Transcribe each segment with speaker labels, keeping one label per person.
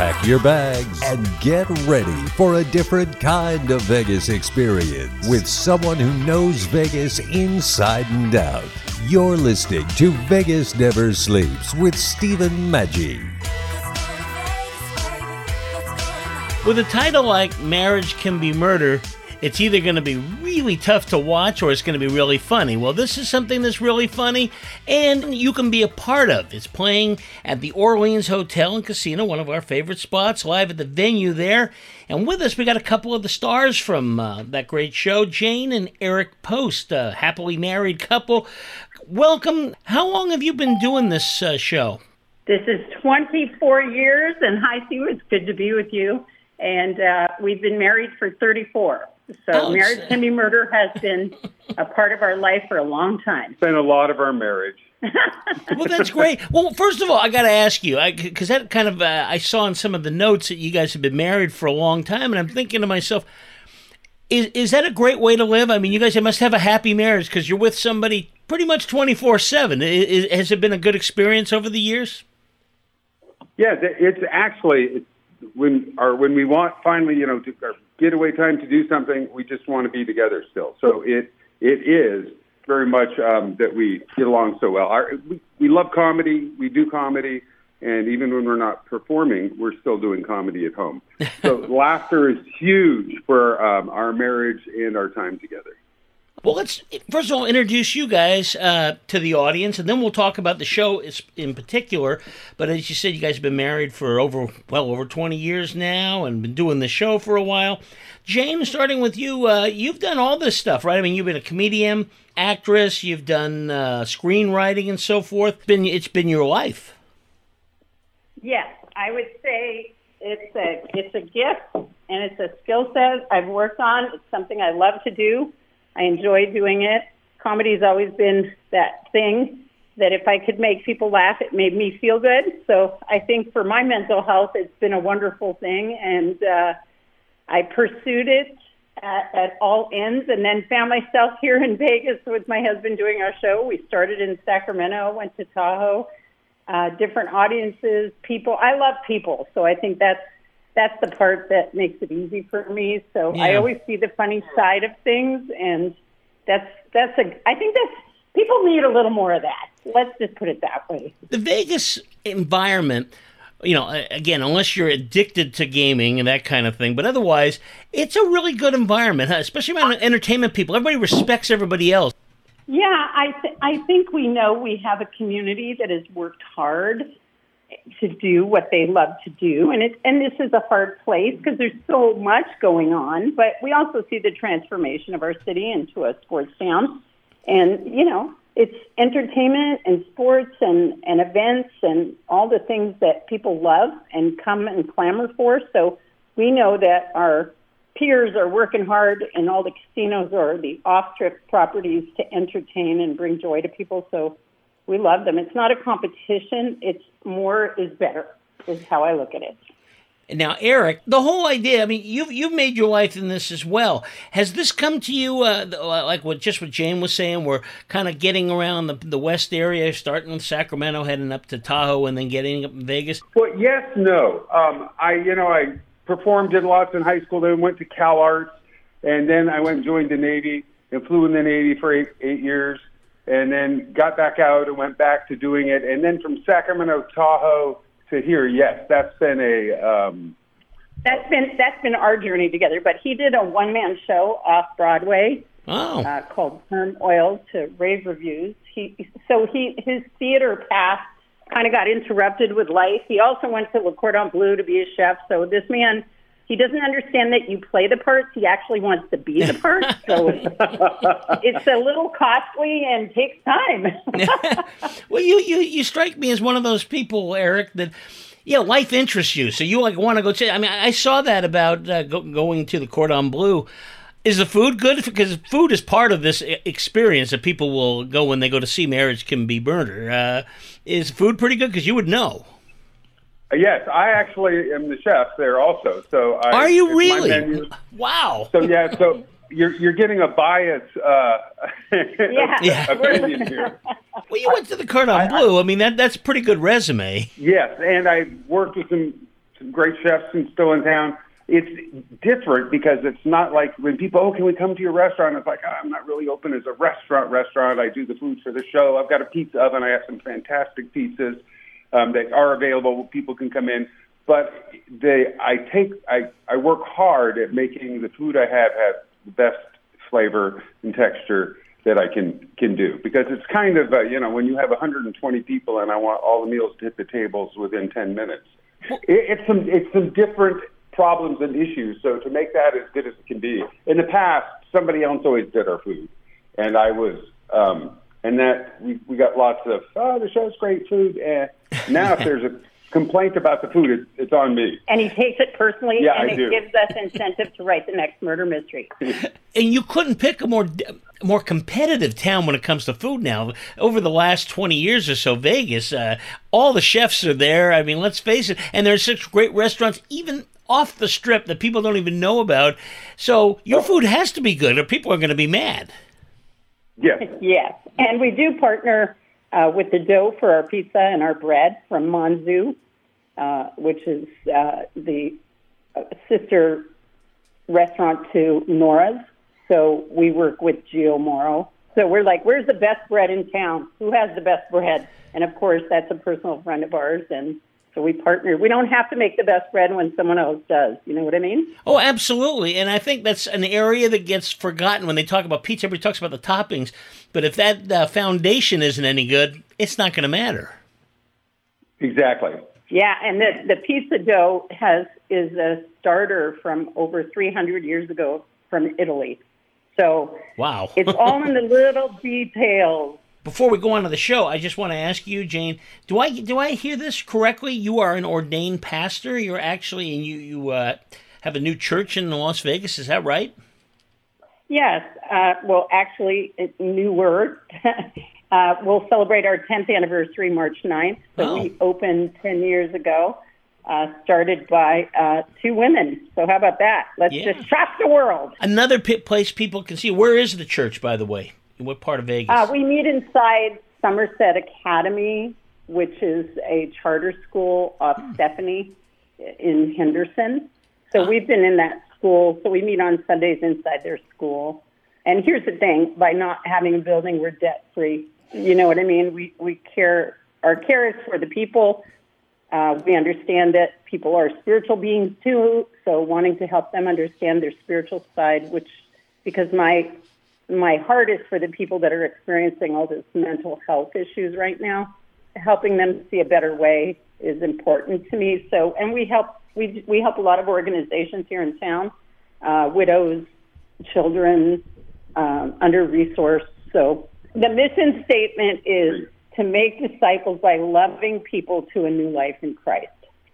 Speaker 1: Pack your bags and get ready for a different kind of Vegas experience with someone who knows Vegas inside and out. You're listening to Vegas Never Sleeps with Steven Maggi.
Speaker 2: With a title like Marriage Can Be Murder, it's either going to be really tough to watch or it's going to be really funny. Well, this is something that's really funny and you can be a part of. It's playing at the Orleans Hotel and Casino, one of our favorite spots, live at the venue there. And with us, we got a couple of the stars from uh, that great show, Jane and Eric Post, a happily married couple. Welcome. How long have you been doing this uh, show?
Speaker 3: This is 24 years, and hi, Sue. It's good to be with you. And uh, we've been married for 34. So
Speaker 2: Oh,
Speaker 3: marriage
Speaker 2: it's-
Speaker 3: can be murder has been a part of our life for a long time.
Speaker 4: It's been a lot of our marriage.
Speaker 2: well, that's great. Well, first of all, I got to ask you, because that kind of uh, I saw in some of the notes that you guys have been married for a long time, and I'm thinking to myself, is is that a great way to live? I mean, you guys must have a happy marriage because you're with somebody pretty much 24 seven. Has it been a good experience over the years?
Speaker 4: Yeah, it's actually when or when we want finally, you know, to our getaway time to do something, we just want to be together still. So it it is very much um, that we get along so well. Our, we, we love comedy. We do comedy, and even when we're not performing, we're still doing comedy at home. So laughter is huge for um, our marriage and our time together.
Speaker 2: Well, let's first of all introduce you guys uh, to the audience, and then we'll talk about the show in particular. But as you said, you guys have been married for over well over twenty years now, and been doing the show for a while. Jane, starting with you, uh, you've done all this stuff, right? I mean, you've been a comedian, actress, you've done uh, screenwriting, and so forth. Been it's been your life.
Speaker 3: Yes, I would say it's a it's a gift and it's a skill set I've worked on. It's something I love to do. I enjoy doing it. Comedy's always been that thing that if I could make people laugh, it made me feel good. So I think for my mental health, it's been a wonderful thing, and uh, I pursued it at, at all ends, and then found myself here in Vegas with my husband doing our show. We started in Sacramento, went to Tahoe uh, different audiences, people. I love people, so I think that's that's the part that makes it easy for me. So I always see the funny side of things, and that's that's a. I think that's people need a little more of that. Let's just put it that way.
Speaker 2: the Vegas environment, you know, again, unless you're addicted to gaming and that kind of thing, but otherwise, it's a really good environment, huh? especially around uh, entertainment people. Everybody respects everybody else.
Speaker 3: Yeah, I th- I think we know we have a community that has worked hard to do what they love to do, and it and this is a hard place because there's so much going on. But we also see the transformation of our city into a sports town, and you know it's entertainment and sports and and events and all the things that people love and come and clamor for. So we know that our peers are working hard and all the casinos or the off trip properties to entertain and bring joy to people. So we love them. It's not a competition, it's more is better, is how I look at it.
Speaker 2: Now, Eric, the whole idea, I mean, you've, you've made your life in this as well. Has this come to you, uh, like what just what Jane was saying, we're kind of getting around the, the West area, starting in Sacramento, heading up to Tahoe, and then getting up in Vegas?
Speaker 4: Well, yes, no. Um, I, you know, I performed, did lots in high school, then went to Cal Arts, and then I went and joined the Navy and flew in the Navy for eight, eight years, and then got back out and went back to doing it, and then from Sacramento, Tahoe to here. Yes, that's been a. Um,
Speaker 3: That's been that's been our journey together. But he did a one man show off Broadway
Speaker 2: Oh,
Speaker 3: uh, called Term Oil to rave reviews. He so he his theater path kind of got interrupted with life. He also went to Le Cordon Bleu to be a chef. So this man, he doesn't understand that you play the parts. He actually wants to be the part. So it's a little costly and takes time.
Speaker 2: well, you, you you strike me as one of those people, Eric, that yeah, life interests you. So you like want to go. Ch- I mean, I saw that about uh, go, going to the Cordon Bleu. Is the food good? Because food is part of this experience that people will go when they go to see Marriage Can Be Murder. Uh, is food pretty good? Because you would know.
Speaker 4: Yes, I actually am the chef there also. So I,
Speaker 2: are you really?
Speaker 4: menu.
Speaker 2: Wow.
Speaker 4: So yeah, so you're you're getting a bias uh,
Speaker 3: Yeah.
Speaker 4: opinion here.
Speaker 2: Well, you went to the Cordon Bleu. I mean, that that's a pretty good resume.
Speaker 4: Yes, and I worked with some, some great chefs and still in town. It's different because it's not like when people, oh, can we come to your restaurant? It's like, oh, I'm not really open as a restaurant. Restaurant. I do the food for the show. I've got a pizza oven. I have some fantastic pizzas um, that are available. People can come in, but they, I take, I, I work hard at making the food I have have the best flavor and texture that I can can do because it's kind of uh, you know when you have 120 people and I want all the meals to hit the tables within 10 minutes. It, it's some it's some different problems and issues. So to make that as good as it can be, in the past somebody else always did our food, and I was um, and that we we got lots of oh the show's great food. Eh. Now if there's a complaint about the food, it, it's on me.
Speaker 3: And he takes it personally,
Speaker 4: Yeah,
Speaker 3: and
Speaker 4: I
Speaker 3: it
Speaker 4: do.
Speaker 3: gives us incentive to write the next murder mystery.
Speaker 2: And you couldn't pick a more more competitive town when it comes to food now. Over the last 20 years or so, Vegas, uh, all the chefs are there. I mean, let's face it. And there's such great restaurants, even off the strip, that people don't even know about. So your food has to be good, or people are going to be mad.
Speaker 4: Yes.
Speaker 3: Yes, and we do partner uh, with the dough for our pizza and our bread from Monzu, uh, which is uh, the uh, sister restaurant to Nora's. So we work with Gio Mauro. So we're like, where's the best bread in town? Who has the best bread? And of course, that's a personal friend of ours, and so we partner. We don't have to make the best bread when someone else does. You know what I mean?
Speaker 2: Oh, absolutely. And I think that's an area that gets forgotten when they talk about pizza. Everybody talks about the toppings. But if that uh, foundation isn't any good, it's not going to matter.
Speaker 4: Exactly.
Speaker 3: Yeah, and the the pizza dough has is a starter from over 300 years ago from Italy. So
Speaker 2: Wow.
Speaker 3: it's all in the little details.
Speaker 2: Before we go on to the show, I just want to ask you, Jane, do I do I hear this correctly? You are an ordained pastor. You're actually and you you uh, have a new church in Las Vegas. Is that right?
Speaker 3: Yes, uh, well, actually, new word. uh, we'll celebrate our 10th anniversary March 9th. So
Speaker 2: Oh.
Speaker 3: we opened 10 years ago, uh, started by uh, two women. So how about that? Let's
Speaker 2: Yeah.
Speaker 3: just shock the world.
Speaker 2: Another pi place people can see. Where is the church, by the way? In what part of Vegas?
Speaker 3: Uh, we meet inside Somerset Academy, which is a charter school off Stephanie in Henderson. So we've been in that school. So we meet on Sundays inside their school. And here's the thing: by not having a building, we're debt free. You know what I mean? We we care. Our care is for the people. Uh, we understand that people are spiritual beings too. So wanting to help them understand their spiritual side, which because my my heart is for the people that are experiencing all this mental health issues right now. Helping them see a better way is important to me. So, and we help we we help a lot of organizations here in town, uh, widows, children, um, under resourced. So, the mission statement is to make disciples by loving people to a new life in Christ.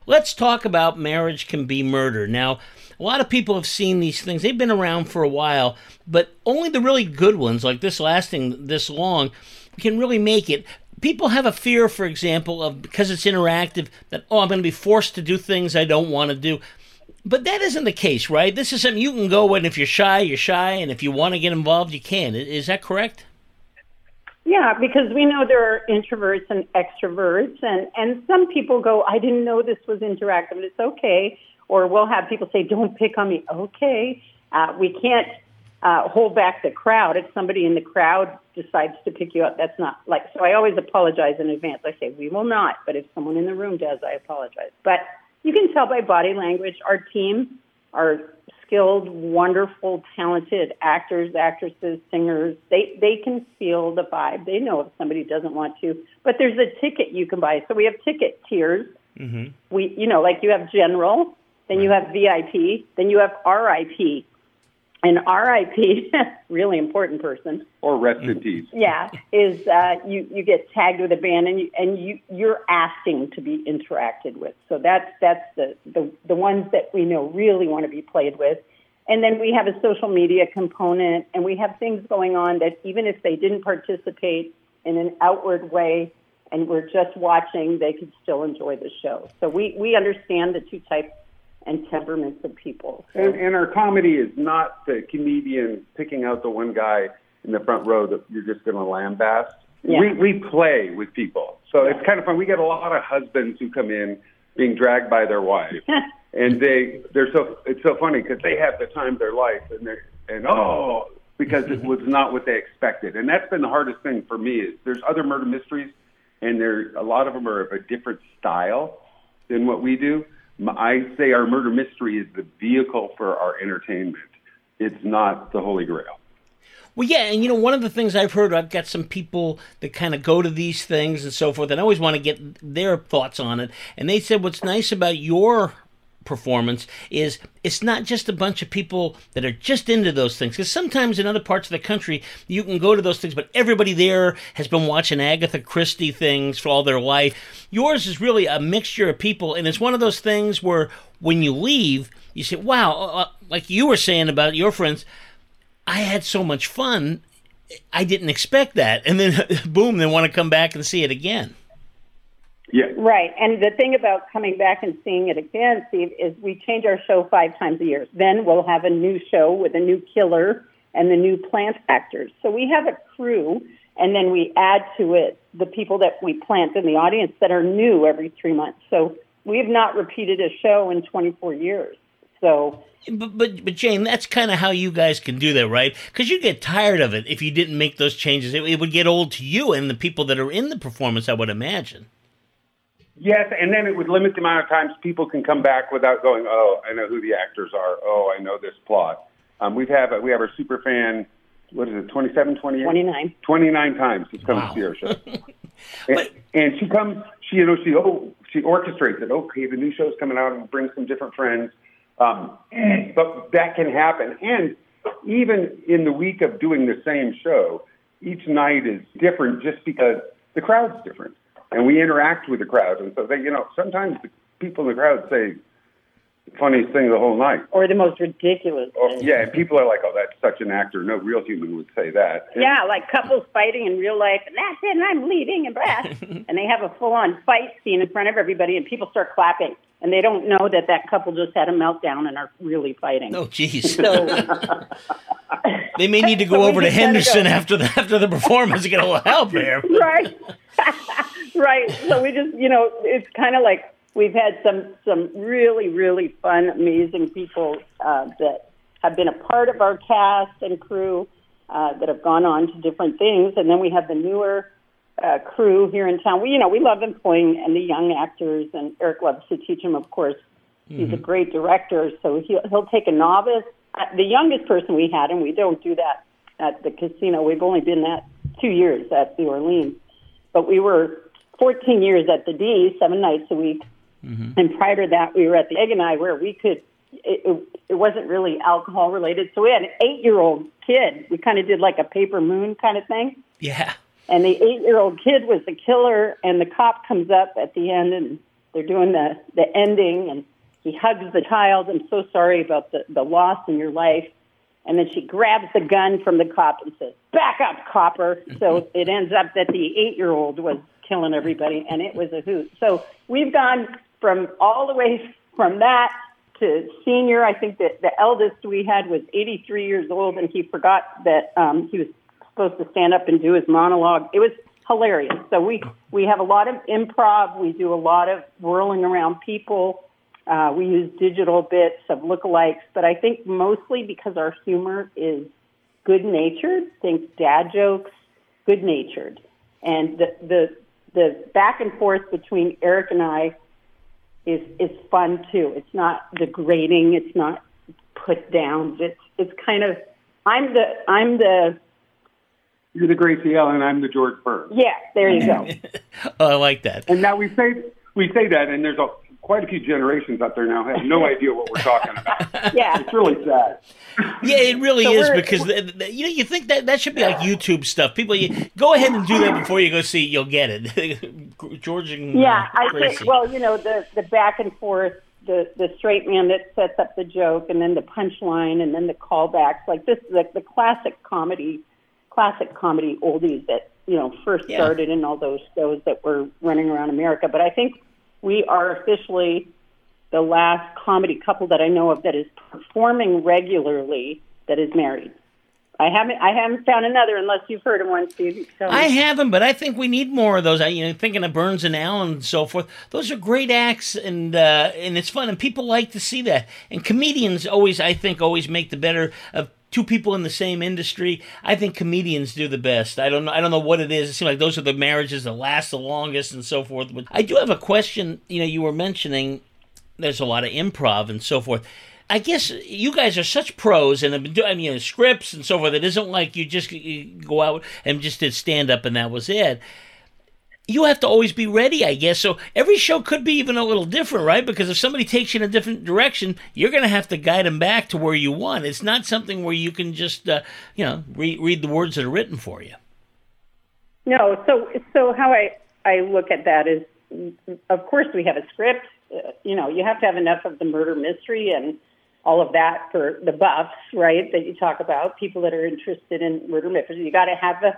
Speaker 2: Let's talk about marriage can be murder. Now, a lot of people have seen these things. They've been around for a while, but only the really good ones, like this lasting this long, can really make it. People have a fear, for example, of because it's interactive, that, oh, I'm going to be forced to do things I don't want to do. But that isn't the case, right? This is something you can go and if you're shy, you're shy, and if you want to get involved, you can. Is that correct?
Speaker 3: Yeah, because we know there are introverts and extroverts, and and some people go, I didn't know this was interactive, it's okay. Or we'll have people say, Don't pick on me. Okay, uh, we can't uh, hold back the crowd. If somebody in the crowd decides to pick you up, that's not like. So I always apologize in advance. I say we will not, but if someone in the room does, I apologize. But you can tell by body language. Our team are skilled, wonderful, talented actors, actresses, singers. They they can feel the vibe. They know if somebody doesn't want to. But there's a ticket you can buy. So we have ticket tiers.
Speaker 2: Mm-hmm.
Speaker 3: We you know like you have general, then you have VIP, then you have RIP. And RIP, really important person.
Speaker 4: Or rest in peace.
Speaker 3: Yeah, is uh, you you get tagged with a band and you and you you're asking to be interacted with. So that's that's the the the ones that we know really want to be played with. And then we have a social media component, and we have things going on that even if they didn't participate in an outward way and we're just watching, they could still enjoy the show. So we, we understand the two types and temperaments of people.
Speaker 4: And, and our comedy is not the comedian picking out the one guy in the front row that you're just going to lambaste.
Speaker 3: Yeah.
Speaker 4: We, we play with people. So it's kind of fun. We get a lot of husbands who come in being dragged by their wife. and they they're so it's so funny because they have the time of their life and they're and oh because it was not what they expected and that's been the hardest thing for me is there's other murder mysteries and there a lot of them are of a different style than what we do i say our murder mystery is the vehicle for our entertainment it's not the holy grail
Speaker 2: Well, yeah, and you know, one of the things I've heard, I've got some people that kind of go to these things and so forth, and I always want to get their thoughts on it. And they said what's nice about your performance is it's not just a bunch of people that are just into those things. Because sometimes in other parts of the country you can go to those things but everybody there has been watching agatha christie things for all their life. Yours is really a mixture of people and it's one of those things where when you leave you say wow uh, uh, like you were saying about your friends i had so much fun i didn't expect that. And then boom they want to come back and see it again
Speaker 4: yeah
Speaker 3: Right. And the thing about coming back and seeing it again, Steve, is we change our show five times a year. Then we'll have a new show with a new killer and the new plant actors. So we have a crew, and then we add to it the people that we plant in the audience that are new every three months. So we have not repeated a show in 24 years. So
Speaker 2: But, but, but Jane, that's kind of how you guys can do that, right? Because you get tired of it if you didn't make those changes. It, it would get old to you and the people that are in the performance, I would imagine.
Speaker 4: Yes, and then it would limit the amount of times people can come back without going, "Oh, I know who the actors are. Oh, I know this plot." Um, we've have we have our super fan. What is it? 27, 28?
Speaker 3: 29.
Speaker 4: 29 times she's come
Speaker 2: Wow.
Speaker 4: to see our show. and, and she comes. She you know she oh she orchestrates it. Okay, the new show's coming out and bring some different friends. Um, but that can happen, and even in the week of doing the same show, each night is different just because the crowd's different and we interact with the crowd. And so they, you know, sometimes the people in the crowd say the funniest thing the whole night.
Speaker 3: or the most ridiculous.
Speaker 4: Oh,
Speaker 3: thing.
Speaker 4: yeah, and people are like, "Oh, that's such an actor." No real human would say that.
Speaker 3: Yeah, like couples fighting in real life, and that's it, and I'm leaving, and blah. and they have a full on fight scene in front of everybody, and people start clapping, and they don't know that that couple just had a meltdown and are really fighting.
Speaker 2: Oh, jeez.
Speaker 3: So,
Speaker 2: They may need to go
Speaker 3: we
Speaker 2: over to Henderson
Speaker 3: go.
Speaker 2: after the after the performance to get a little help there.
Speaker 3: right, right. So we just, you know, it's kind of like we've had some some really really fun, amazing people uh, that have been a part of our cast and crew uh, that have gone on to different things, and then we have the newer uh, crew here in town. We, you know, we love employing and the young actors, and Eric loves to teach them. Of course, he's a great director, so he'll he'll take a novice. Uh, the youngest person we had, and we don't do that at the casino. We've only been that two years at the Orleans, but we were 14 years at the D, seven nights a week. And prior to that, we were at the Egg and I, where we could. It, it, it wasn't really alcohol related, so we had an eight-year-old kid. We kind of did like a paper moon kind of thing.
Speaker 2: Yeah.
Speaker 3: And the eight-year-old kid was the killer, and the cop comes up at the end, and they're doing the the ending, and he hugs the child. I'm so sorry about the the loss in your life. And then she grabs the gun from the cop and says, "Back up, copper." So it ends up that the eight-year-old was killing everybody, and it was a hoot. So we've gone from all the way from that to senior. I think that the eldest we had was 83 years old, and he forgot that um, he was supposed to stand up and do his monologue. It was hilarious. So we we have a lot of improv. We do a lot of whirling around people. Uh, we use digital bits of lookalikes, but I think mostly because our humor is good natured. Think dad jokes, good natured, and the the the back and forth between Eric and I is is fun too. It's not degrading. It's not put down. It's it's kind of I'm the I'm the
Speaker 4: You're the Gracie Allen, I'm the George Burns.
Speaker 3: yeah. There you go.
Speaker 2: Oh, I like that.
Speaker 4: And now we say we say that, and there's a, quite a few generations out there now who have no idea what we're talking about.
Speaker 3: Yeah.
Speaker 4: It's really sad.
Speaker 2: Yeah, it really
Speaker 3: So
Speaker 2: is because the, the- you know you think that that should be like YouTube stuff. People, you, go ahead and do that before you go see. You'll get it. George and
Speaker 3: Yeah,
Speaker 2: uh,
Speaker 3: I
Speaker 2: Gracie.
Speaker 3: think. Well, you know, the the back and forth the the straight man that sets up the joke, and then the punchline, and then the callbacks. Like this, the the classic comedy, classic comedy oldies that you know first
Speaker 2: Yeah.
Speaker 3: started in all those shows that were running around America. But I think we are officially the last comedy couple that I know of that is performing regularly that is married. I haven't I haven't found another unless you've heard of one, Steve. Me.
Speaker 2: I haven't, but I think we need more of those. I, you know, thinking of Burns and Allen and so forth. Those are great acts, and uh, and it's fun, and people like to see that. And comedians always, I think, always make the better of two people in the same industry. I think comedians do the best. I don't know. I don't know what it is. It seems like those are the marriages that last the longest, and so forth. But I do have a question. You know, you were mentioning there's a lot of improv and so forth. I guess you guys are such pros and have been doing, I mean, scripts and so forth. It isn't like you just you go out and just did stand up and that was it. You have to always be ready, I guess. So every show could be even a little different, right? Because if somebody takes you in a different direction, you're going to have to guide them back to where you want. It's not something where you can just, uh, you know, re- read the words that are written for you.
Speaker 3: No, so so how I I look at that is, of course we have a script. Uh, you know, you have to have enough of the murder mystery and all of that for the buffs, right? That you talk about people that are interested in murder mystery. You got to have the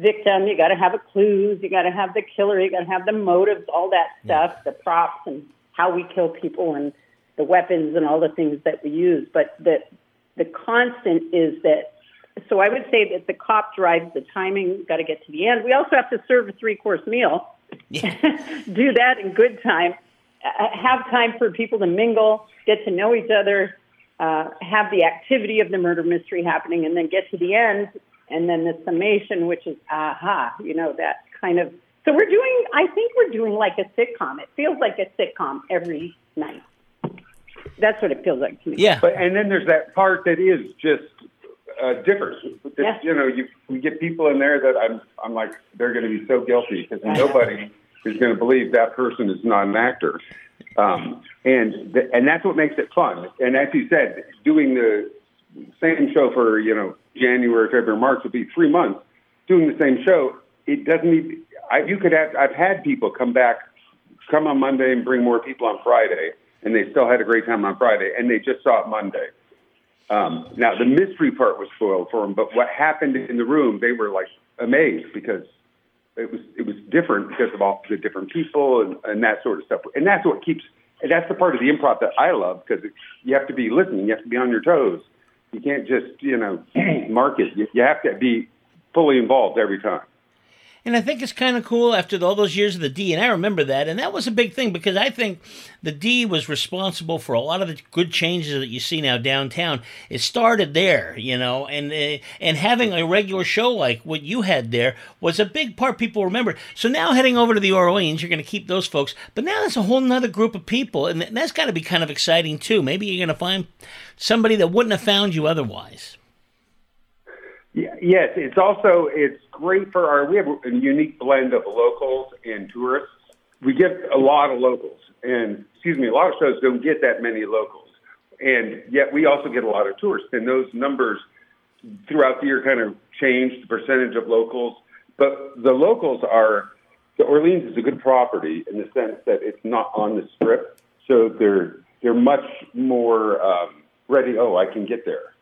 Speaker 3: victim, you got to have a clues, you got to have the killer, you got to have the motives, all that stuff, the props and how we kill people and the weapons and all the things that we use. But the the constant is that so I would say that the cop drives the timing, got to get to the end. We also have to serve a three course meal. Do that in good time. Uh, have time for people to mingle, get to know each other, uh, have the activity of the murder mystery happening, and then get to the end, and then the summation, which is aha, you know, that kind of. So we're doing, I think we're doing like a sitcom. It feels like a sitcom every night. That's what it feels like to me.
Speaker 2: Yeah.
Speaker 4: But and then there's that part that is just uh, differs. That,
Speaker 3: Yeah.
Speaker 4: You know, you we get people in there that I'm I'm like they're going to be so guilty because nobody is going to believe that person is not an actor. Um, and th- and that's what makes it fun. And as you said, doing the same show for you know January, February, March would be three months. Doing the same show, it doesn't need. I, you could have. I've had people come back, come on Monday and bring more people on Friday, and they still had a great time on Friday, and they just saw it Monday. Um, now the mystery part was spoiled for them, but what happened in the room, they were like amazed because it was it was different because of all the different people and, and that sort of stuff. And that's what keeps. And that's the part of the improv that I love because you have to be listening, you have to be on your toes. You can't just you know mark it. You, you have to be fully involved every time.
Speaker 2: And I think it's kind of cool after all those years of the D. And I remember that. And that was a big thing because I think the D was responsible for a lot of the good changes that you see now downtown. It started there, you know, and uh, and having a regular show like what you had there was a big part people remember. So now heading over to the Orleans, you're going to keep those folks. But now there's a whole nother group of people. And that's got to be kind of exciting too. Maybe you're going to find somebody that wouldn't have found you otherwise.
Speaker 4: Yes, it's also it's great for our. We have a unique blend of locals and tourists. We get a lot of locals, and excuse me, a lot of shows don't get that many locals, and yet we also get a lot of tourists. And those numbers throughout the year kind of change the percentage of locals. But the locals are the Orleans is a good property in the sense that it's not on the strip, so they're they're much more um, ready. Oh, I can get there.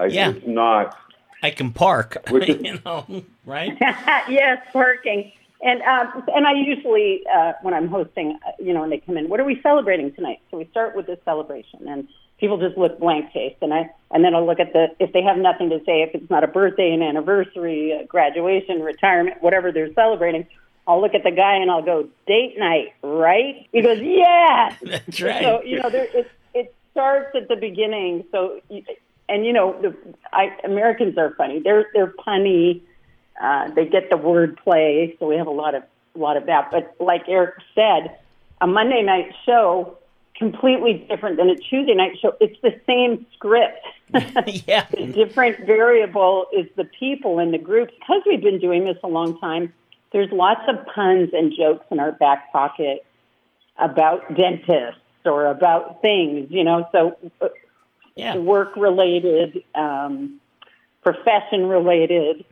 Speaker 4: I,
Speaker 2: Yeah.
Speaker 4: It's not.
Speaker 2: I can park, you know, right?
Speaker 3: yes, parking. And um, and I usually uh, when I'm hosting, uh, you know, when they come in, what are we celebrating tonight? So we start with this celebration, and people just look blank faced, and I and then I'll look at the if they have nothing to say, if it's not a birthday, an anniversary, a graduation, retirement, whatever they're celebrating. I'll look at the guy and I'll go, date night, right? He goes, yeah.
Speaker 2: That's right.
Speaker 3: So you know, there it it starts at the beginning. So you- and you know, the I, Americans are funny. They're they're punny. Uh, they get the word play, so we have a lot of a lot of that. But like Eric said, a Monday night show completely different than a Tuesday night show. It's the same script.
Speaker 2: yeah.
Speaker 3: The different variable is the people in the group. Because we've been doing this a long time, there's lots of puns and jokes in our back pocket about dentists or about things, you know. So uh,
Speaker 2: Yeah.
Speaker 3: work related, um, profession related.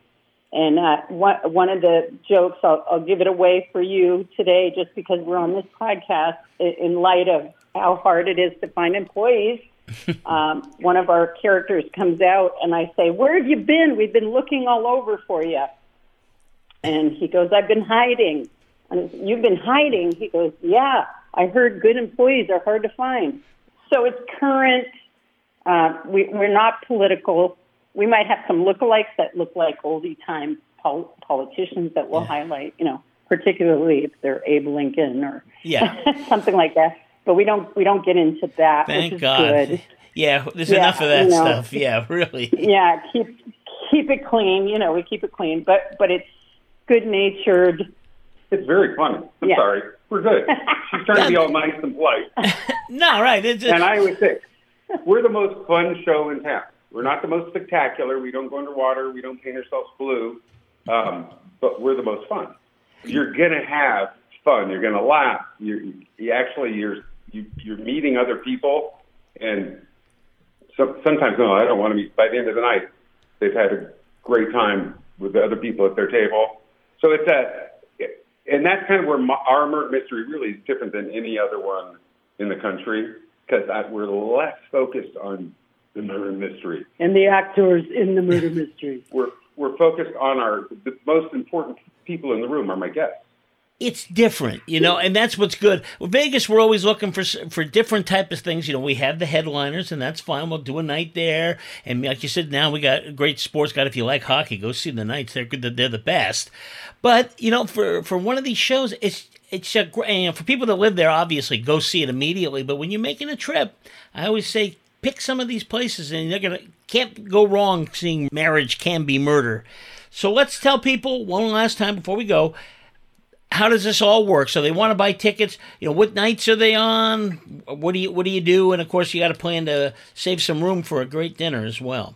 Speaker 3: And uh, one, one of the jokes, I'll, I'll give it away for you today just because we're on this podcast in light of how hard it is to find employees. um, one of our characters comes out, and I say, "Where have you been? We've been looking all over for you." And he goes, "I've been hiding." And you've been hiding. He goes, "Yeah, I heard good employees are hard to find." So it's current. Uh, we, we're not political. We might have some lookalikes that look like oldie time pol- politicians that we'll highlight. You know, particularly if they're Abe Lincoln or
Speaker 2: Yeah.
Speaker 3: something like that. But we don't we don't get into that,
Speaker 2: Thank
Speaker 3: which is
Speaker 2: God.
Speaker 3: good.
Speaker 2: Yeah, there's
Speaker 3: Yeah,
Speaker 2: enough of that
Speaker 3: you know.
Speaker 2: stuff. Yeah, really.
Speaker 3: Yeah, keep keep it clean. You know, we keep it clean, but but it's good natured.
Speaker 4: It's very funny. I'm
Speaker 3: Yeah.
Speaker 4: sorry. We're good. She's trying to be all nice and polite.
Speaker 2: No, right. It's,
Speaker 4: And I always say, we're the most fun show in town. We're not the most spectacular. We don't go underwater. We don't paint ourselves blue. Um, but we're the most fun. You're gonna have fun. You're gonna laugh. You're you actually you're you, you're meeting other people, and so, sometimes no, I don't want to meet. By the end of the night, they've had a great time with the other people at their table. So it's a, and that's kind of where my, our mystery really is different than any other one in the country because we're less focused on the murder mystery.
Speaker 3: And the actors in the murder mystery.
Speaker 4: We're we're focused on our the most important people in the room are my guests.
Speaker 2: it's different, you know, and that's what's good. With Vegas, we're always looking for for different type of things. You know, we have the headliners, and that's fine. We'll do a night there, and like you said, now we got a great sports guy. If you like hockey, go see the Knights. They're good. They're the best. But you know, for for one of these shows, it's it's a great. You for people that live there, obviously, go see it immediately. But when you're making a trip, I always say pick some of these places, and you're gonna can't go wrong seeing marriage can be murder. So let's tell people one last time before we go how does this all work? So they want to buy tickets. You know, what nights are they on? What do you What do you do? And of course, you got to plan to save some room for a great dinner as well.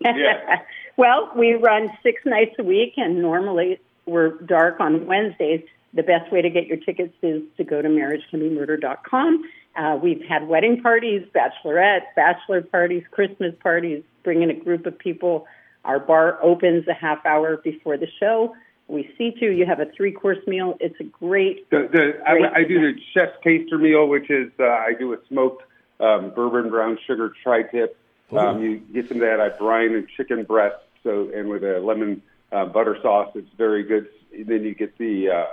Speaker 4: Yeah.
Speaker 3: well, we run six nights a week, and normally we're dark on Wednesdays. The best way to get your tickets is to go to marriagecanbemurder.com. Uh, we've had wedding parties, bachelorette, bachelor parties, Christmas parties, bring in a group of people. Our bar opens a half hour before the show. We seat you. You have a three course meal. It's a great.
Speaker 4: The, the,
Speaker 3: Great.
Speaker 4: I, I do the chef's taster meal, which is uh, I do a smoked um, bourbon brown sugar tri-tip. Um, you get some of that. I brine and chicken breast, so and with a lemon uh, butter sauce, it's very good. Then you get the uh,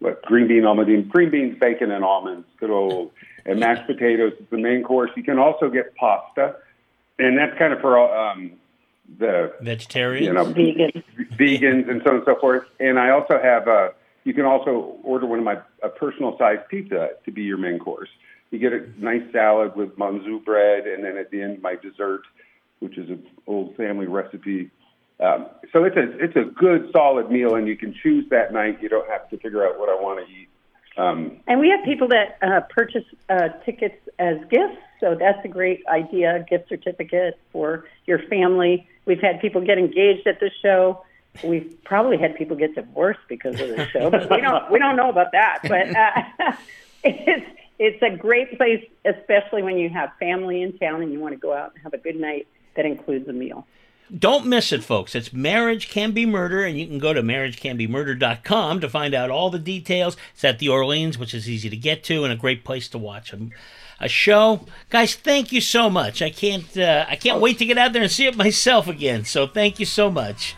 Speaker 4: what green bean almond, green beans, bacon, and almonds. Good old and mashed potatoes is the main course. You can also get pasta, and that's kind of for um, the
Speaker 2: Vegetarian.
Speaker 4: you know
Speaker 3: Vegan.
Speaker 4: vegans and so on and so forth. And I also have uh you can also order one of my a personal sized pizza to be your main course. You get a nice salad with Monzu bread, and then at the end my dessert, which is an old family recipe. Um, so it's a it's a good solid meal, and you can choose that night. You don't have to figure out what I want to eat. Um,
Speaker 3: And we have people that uh, purchase uh, tickets as gifts, so that's a great idea. Gift certificate for your family. We've had people get engaged at the show. We've probably had people get divorced because of the show, but we don't we don't know about that. But uh, it's it's a great place, especially when you have family in town and you want to go out and have a good night. That includes a meal.
Speaker 2: Don't miss it, folks. It's Marriage Can Be Murder, and you can go to marriagecanbemurder.com to find out all the details. It's at the Orleans, which is easy to get to, and a great place to watch a, a show. Guys, thank you so much. I can't uh, I can't wait to get out there and see it myself again. So thank you so much.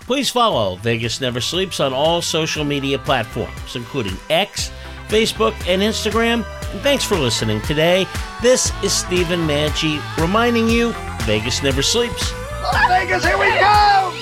Speaker 2: Please follow Vegas Never Sleeps on all social media platforms, including X, Facebook, and Instagram. And thanks for listening today. This is Steven Maggi reminding you Vegas never sleeps.
Speaker 5: Vegas, here we go!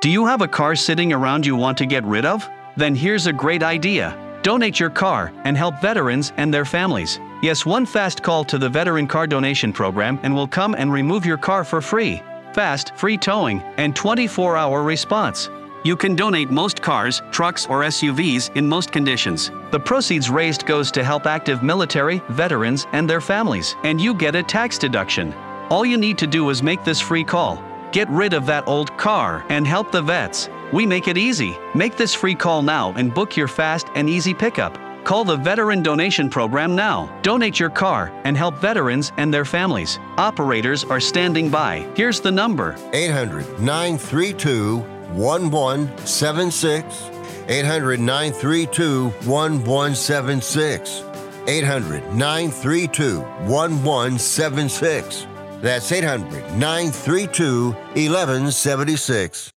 Speaker 6: Do you have a car sitting around you want to get rid of? Then here's a great idea. Donate your car and help veterans and their families. Yes, one fast call to the Veteran Car Donation Program and we'll come and remove your car for free. Fast, free towing, and 24 hour response. You can donate most cars, trucks, or SUVs in most conditions. The proceeds raised goes to help active military, veterans, and their families, and you get a tax deduction. All you need to do is make this free call. Get rid of that old car and help the vets. We make it easy. Make this free call now and book your fast and easy pickup. Call the Veteran Donation Program now. Donate your car and help veterans and their families. Operators are standing by. Here's the number
Speaker 7: 800 932 1176. 800 932 1176. 800 932 1176. That's 800 932 1176.